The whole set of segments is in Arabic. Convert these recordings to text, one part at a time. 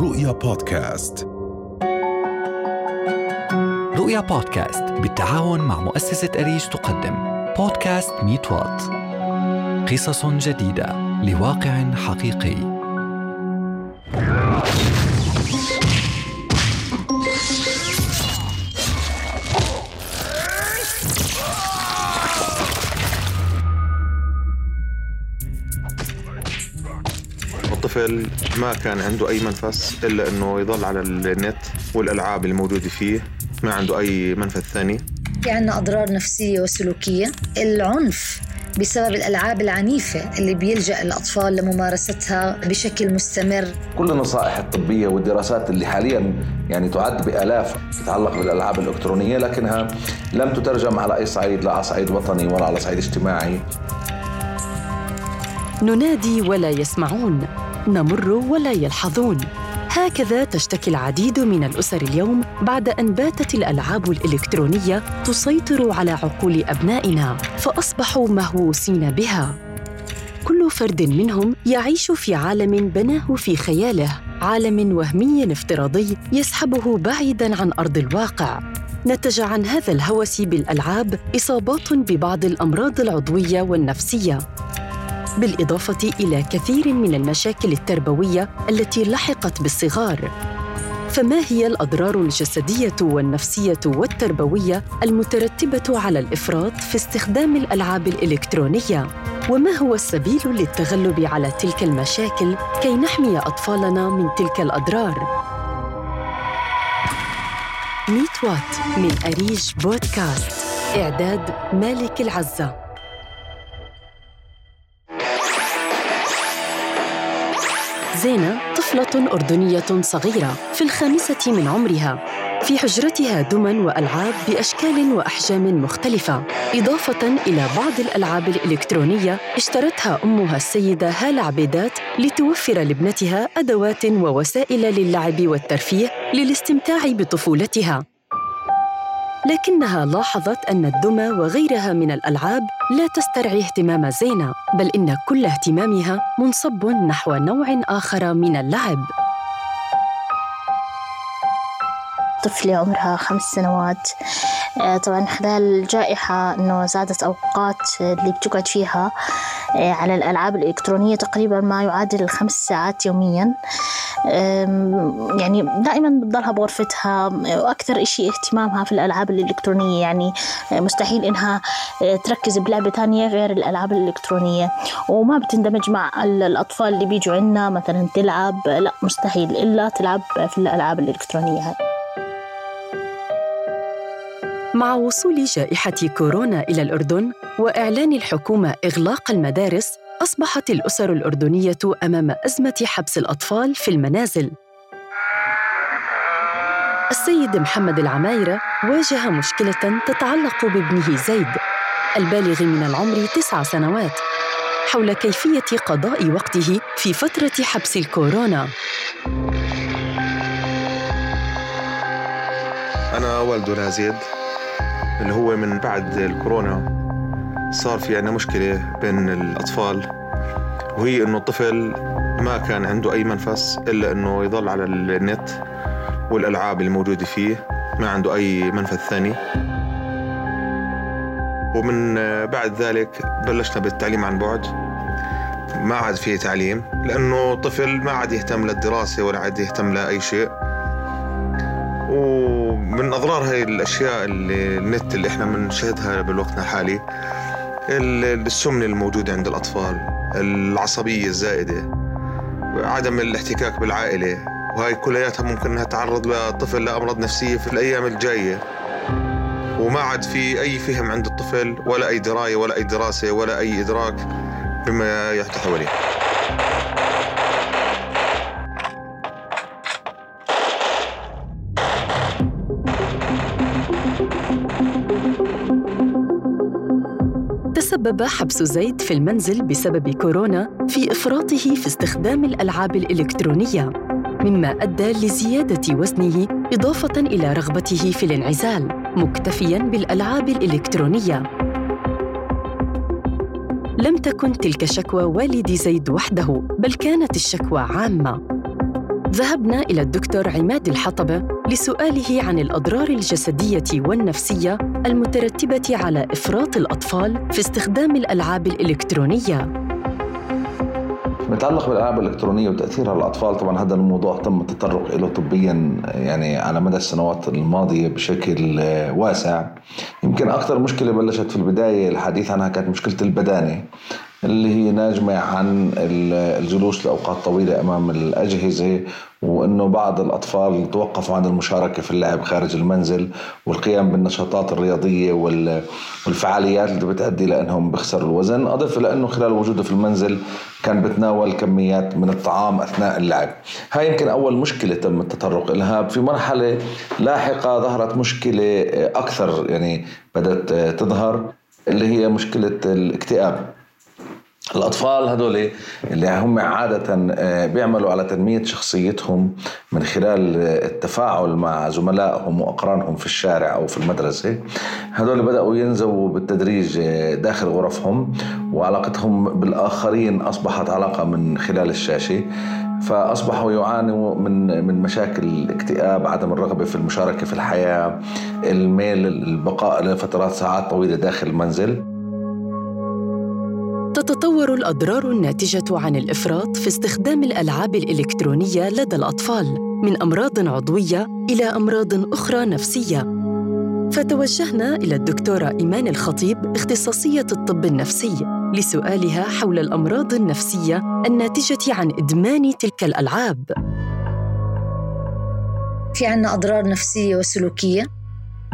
رؤيا بودكاست. رؤيا بودكاست بالتعاون مع مؤسسة أريج تقدم. بودكاست ميت وات. قصص جديدة. لواقع حقيقي. الطفل ما كان عنده أي منفس إلا إنه يضل على النت والألعاب الموجودة فيه. ما عنده أي منفذ ثاني. في عنا أضرار نفسية وسلوكية. العنف بسبب الألعاب العنيفة اللي بيلجأ الأطفال لممارستها بشكل مستمر. كل النصائح الطبية والدراسات اللي حاليا يعني تعد بآلاف تتعلق بالألعاب الإلكترونية لكنها لم تترجم على أي صعيد لا على صعيد وطني ولا على صعيد اجتماعي. ننادي ولا يسمعون. نمر ولا يلحظون. هكذا تشتكي العديد من الأسر اليوم بعد أن باتت الألعاب الإلكترونية تسيطر على عقول أبنائنا فأصبحوا مهووسين بها. كل فرد منهم يعيش في عالم بناه في خياله عالم وهمي افتراضي يسحبه بعيدا عن أرض الواقع. نتج عن هذا الهوس بالألعاب إصابات ببعض الأمراض العضوية والنفسية. بالإضافة إلى كثير من المشاكل التربوية التي لحقت بالصغار. فما هي الأضرار الجسدية والنفسية والتربوية المترتبة على الإفراط في استخدام الألعاب الإلكترونية؟ وما هو السبيل للتغلب على تلك المشاكل كي نحمي أطفالنا من تلك الأضرار؟ ميت وات من أريج بودكاست إعداد مالك العزة. زينة طفلة أردنية صغيرة في الخامسة من عمرها. في حجرتها دمى وألعاب بأشكال وأحجام مختلفة. إضافة إلى بعض الألعاب الإلكترونية اشترتها أمها السيدة هالة عبيدات لتوفر لابنتها أدوات ووسائل للعب والترفيه للاستمتاع بطفولتها. لكنها لاحظت أن الدمى وغيرها من الألعاب لا تسترعي اهتمام زينة بل إن كل اهتمامها منصب نحو نوع آخر من اللعب. طفلة عمرها خمس سنوات. آه، طبعا خلال الجائحة إنه زادت أوقات اللي بتقعد فيها آه، على الألعاب الإلكترونية تقريبا ما يعادل خمس ساعات يوميا. يعني دائما بتضلها بغرفتها. وأكثر إشي اهتمامها في الألعاب الإلكترونية يعني آه، مستحيل إنها تركز بلعبة تانية غير الألعاب الإلكترونية. وما بتندمج مع الأطفال اللي بيجوا عنا مثلا تلعب. لا مستحيل إلا تلعب في الألعاب الإلكترونية هاي. مع وصول جائحة كورونا إلى الأردن وإعلان الحكومة إغلاق المدارس أصبحت الأسر الأردنية أمام أزمة حبس الأطفال في المنازل. السيد محمد العمايرة واجه مشكلة تتعلق بابنه زيد البالغ من العمر تسع سنوات حول كيفية قضاء وقته في فترة حبس الكورونا. أنا والده زيد. اللي هو من بعد الكورونا صار في عندنا مشكلة بين الأطفال وهي إنه الطفل ما كان عنده أي منفس إلا إنه يضل على النت والألعاب الموجودة فيه ما عنده أي منفذ ثاني. ومن بعد ذلك بلشنا بالتعليم عن بعد. ما عاد فيه تعليم لأنه طفل ما عاد يهتم للدراسة ولا عاد يهتم لأي شيء. ومن أضرار هاي الأشياء اللي النت اللي إحنا بنشاهدها بالوقت الحالي السمنه الموجودة عند الأطفال العصبية الزائدة عدم الاحتكاك بالعائلة وهي كلياتها ممكن إنها تعرض للطفل لأمراض نفسية في الأيام الجاية. وما عاد في أي فهم عند الطفل ولا أي دراية ولا أي دراسة ولا أي إدراك بما يحدث حواليه تسبب حبس زيد في المنزل بسبب كورونا في إفراطه في استخدام الألعاب الإلكترونية مما أدى لزيادة وزنه إضافة إلى رغبته في الانعزال مكتفيا بالألعاب الإلكترونية. لم تكن تلك شكوى والد زيد وحده بل كانت الشكوى عامة. ذهبنا إلى الدكتور عماد الحطبة لسؤاله عن الأضرار الجسدية والنفسية المترتبة على إفراط الأطفال في استخدام الألعاب الإلكترونية. متعلق بالألعاب الإلكترونية وتأثيرها على الأطفال طبعا هذا الموضوع تم التطرق له طبيا يعني على مدى السنوات الماضية بشكل واسع. يمكن أكثر مشكلة بلشت في البداية الحديث عنها كانت مشكلة البدانة. اللي هي ناجمة عن الجلوس لأوقات طويلة أمام الأجهزة وأنه بعض الأطفال توقفوا عن المشاركة في اللعب خارج المنزل والقيام بالنشاطات الرياضية والفعاليات اللي بتؤدي لأنهم بيخسروا الوزن. أضف إلى أنه خلال وجوده في المنزل كان بتناول كميات من الطعام أثناء اللعب. هاي يمكن أول مشكلة تم التطرق لها في مرحلة لاحقة ظهرت مشكلة أكثر يعني بدأت تظهر اللي هي مشكلة الاكتئاب. الأطفال هدول اللي هم عادة آه، بيعملوا على تنمية شخصيتهم من خلال التفاعل مع زملائهم وأقرانهم في الشارع أو في المدرسة. هدول بدأوا ينزووا بالتدريج آه، داخل غرفهم وعلاقتهم بالآخرين أصبحت علاقة من خلال الشاشة. فأصبحوا يعانوا من من مشاكل الاكتئاب عدم الرغبة في المشاركة في الحياة الميل البقاء لفترات ساعات طويلة داخل المنزل. تتطور الأضرار الناتجة عن الإفراط في استخدام الألعاب الإلكترونية لدى الأطفال من أمراض عضوية إلى أمراض أخرى نفسية. فتوجهنا إلى الدكتوره إيمان الخطيب اختصاصية الطب النفسي لسؤالها حول الأمراض النفسية الناتجة عن إدمان تلك الألعاب. في عنا أضرار نفسية وسلوكية.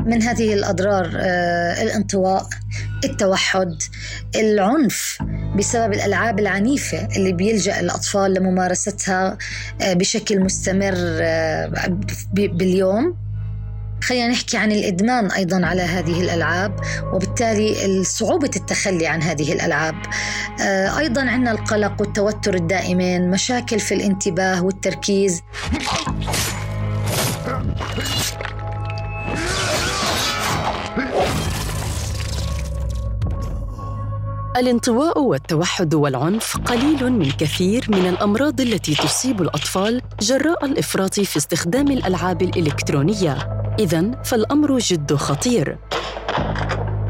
من هذه الأضرار آه، الانطواء التوحد العنف بسبب الألعاب العنيفة اللي بيلجأ الأطفال لممارستها آه، بشكل مستمر آه، باليوم. خلينا نحكي عن الإدمان أيضا على هذه الألعاب وبالتالي صعوبة التخلي عن هذه الألعاب. أيضا عندنا القلق والتوتر الدائمين مشاكل في الانتباه والتركيز. الانطواء والتوحد والعنف قليل من كثير من الأمراض التي تصيب الأطفال جراء الإفراط في استخدام الألعاب الإلكترونية. اذا فالأمر جد خطير.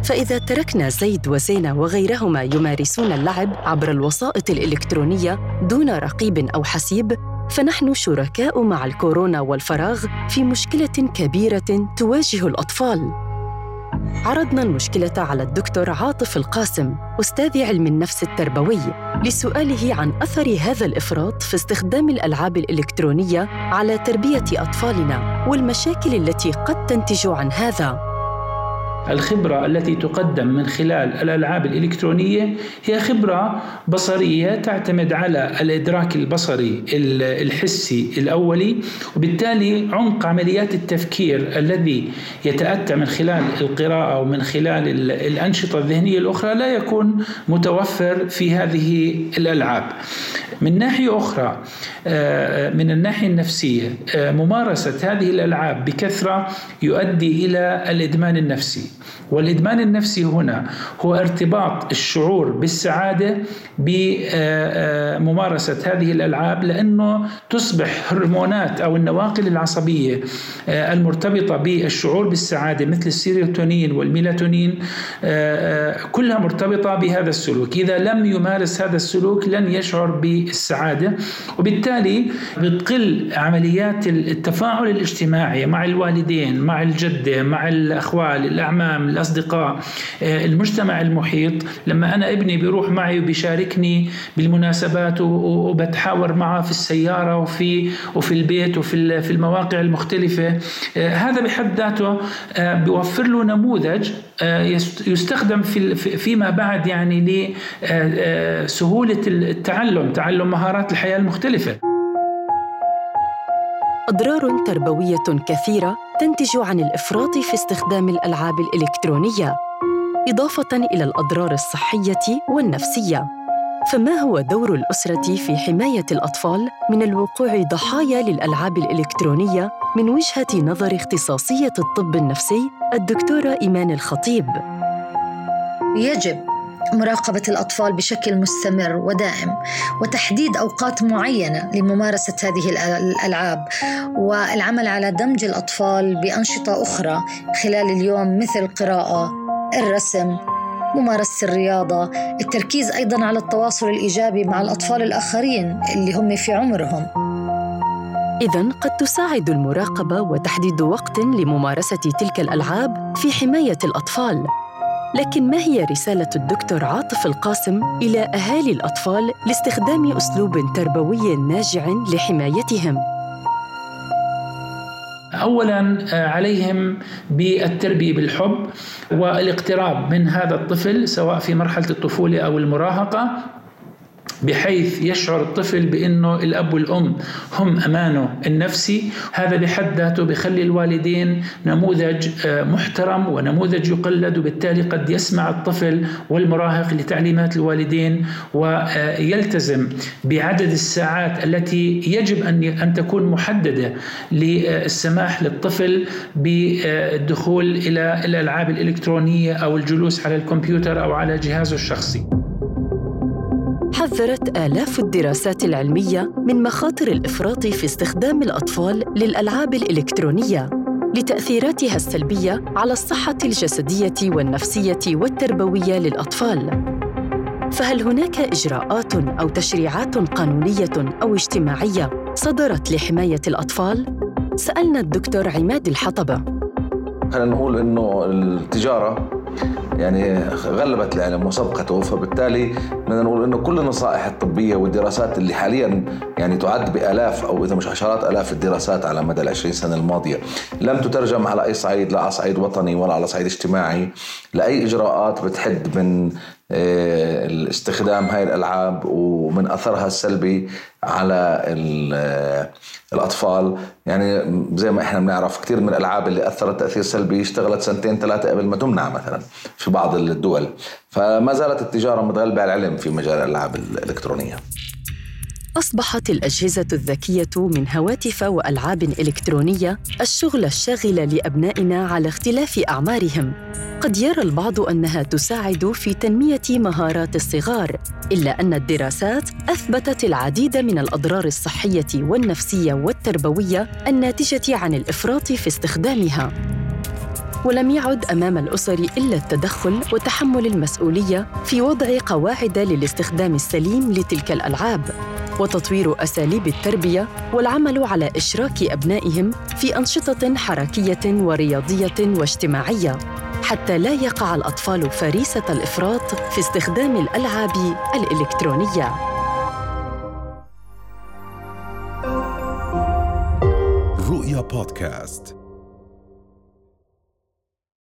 فإذا تركنا زيد وزينة وغيرهما يمارسون اللعب عبر الوسائط الإلكترونية دون رقيب أو حسيب فنحن شركاء مع الكورونا والفراغ في مشكلة كبيرة تواجه الأطفال. عرضنا المشكلة على الدكتور عاطف القاسم أستاذ علم النفس التربوي لسؤاله عن أثر هذا الإفراط في استخدام الألعاب الإلكترونية على تربية أطفالنا والمشاكل التي قد تنتج عن هذا. الخبرة التي تقدم من خلال الألعاب الإلكترونية هي خبرة بصرية تعتمد على الإدراك البصري الحسي الأولي وبالتالي عمق عمليات التفكير الذي يتأتى من خلال القراءة ومن خلال الأنشطة الذهنية الأخرى لا يكون متوفر في هذه الألعاب. من ناحية أخرى آه، من الناحية النفسية آه، ممارسة هذه الألعاب بكثرة يؤدي إلى الإدمان النفسي. والإدمان النفسي هنا هو ارتباط الشعور بالسعادة بممارسة هذه الألعاب لأنه تصبح هرمونات أو النواقل العصبية آه، المرتبطة بالشعور بالسعادة مثل السيروتونين والميلاتونين آه، آه، كلها مرتبطة بهذا السلوك. إذا لم يمارس هذا السلوك لن يشعر بالسعادة وبالتالي بتقل عمليات التفاعل الاجتماعي مع الوالدين مع الجدة مع الأخوال الأعمام الأصدقاء. المجتمع المحيط لما أنا ابني بيروح معي وبيشاركني بالمناسبات وبتحاور معه في السيارة وفي وفي البيت وفي في المواقع المختلفة. هذا بحد ذاته بيوفر له نموذج يستخدم في فيما بعد يعني لسهولة التعلم تعلم مهارات الحياة المختلفة. أضرار تربوية كثيرة تنتج عن الإفراط في استخدام الألعاب الإلكترونية إضافة إلى الأضرار الصحية والنفسية فما هو دور الأسرة في حماية الأطفال من الوقوع ضحايا للألعاب الإلكترونية من وجهة نظر اختصاصية الطب النفسي الدكتورة إيمان الخطيب؟ يجب مراقبة الأطفال بشكل مستمر ودائم وتحديد أوقات معينة لممارسة هذه الألعاب والعمل على دمج الأطفال بأنشطة أخرى خلال اليوم مثل القراءة الرسم ممارسة الرياضة التركيز أيضا على التواصل الإيجابي مع الأطفال الآخرين اللي هم في عمرهم. إذا قد تساعد المراقبة وتحديد وقت لممارسة تلك الألعاب في حماية الأطفال. لكن ما هي رسالة الدكتور عاطف القاسم إلى أهالي الأطفال لاستخدام أسلوب تربوي ناجع لحمايتهم؟ اولا آه، عليهم بالتربية بالحب والاقتراب من هذا الطفل سواء في مرحلة الطفولة أو المراهقة بحيث يشعر الطفل بإنه الأب والأم هم أمانه النفسي. هذا بحد ذاته بخلي الوالدين نموذج آه، محترم ونموذج يقلد. وبالتالي قد يسمع الطفل والمراهق لتعليمات الوالدين ويلتزم بعدد الساعات التي يجب أن تكون محددة للسماح للطفل بالدخول إلى الألعاب الإلكترونية أو الجلوس على الكمبيوتر أو على جهازه الشخصي. حذرت آلاف الدراسات العلمية من مخاطر الإفراط في استخدام الأطفال للألعاب الإلكترونية لتأثيراتها السلبية على الصحة الجسدية والنفسية والتربوية للأطفال. فهل هناك إجراءات أو تشريعات قانونية أو اجتماعية صدرت لحماية الأطفال؟ سألنا الدكتور عماد الحطبة. خلينا نقول إنه التجارة يعني غلبت العلم وسبقته فبالتالي بدنا نقول إنه كل النصائح الطبية والدراسات اللي حاليا يعني تعد بآلاف أو إذا مش عشرات آلاف الدراسات على مدى العشرين سنة الماضية. لم تترجم على أي صعيد لا على صعيد وطني ولا على صعيد اجتماعي. لأي إجراءات بتحد من آه، الاستخدام هاي الألعاب ومن أثرها السلبي على آه، الأطفال؟ يعني زي ما إحنا بنعرف كثير من الألعاب اللي أثرت تأثير سلبي اشتغلت سنتين ثلاثة قبل ما تمنع مثلا في بعض الدول. فما زالت التجارة متغلبة على العلم في مجال الألعاب الإلكترونية أصبحت الأجهزة الذكية من هواتف وألعاب إلكترونية الشغل الشاغل لأبنائنا على اختلاف أعمارهم. قد يرى البعض أنها تساعد في تنمية مهارات الصغار، إلا أن الدراسات أثبتت العديد من الأضرار الصحية والنفسية والتربوية الناتجة عن الإفراط في استخدامها. ولم يعد أمام الأسر إلا التدخل وتحمل المسؤولية في وضع قواعد للاستخدام السليم لتلك الألعاب وتطوير أساليب التربية والعمل على إشراك أبنائهم في أنشطة حركية ورياضية واجتماعية حتى لا يقع الأطفال فريسة الإفراط في استخدام الألعاب الإلكترونية. رؤيا بودكاست.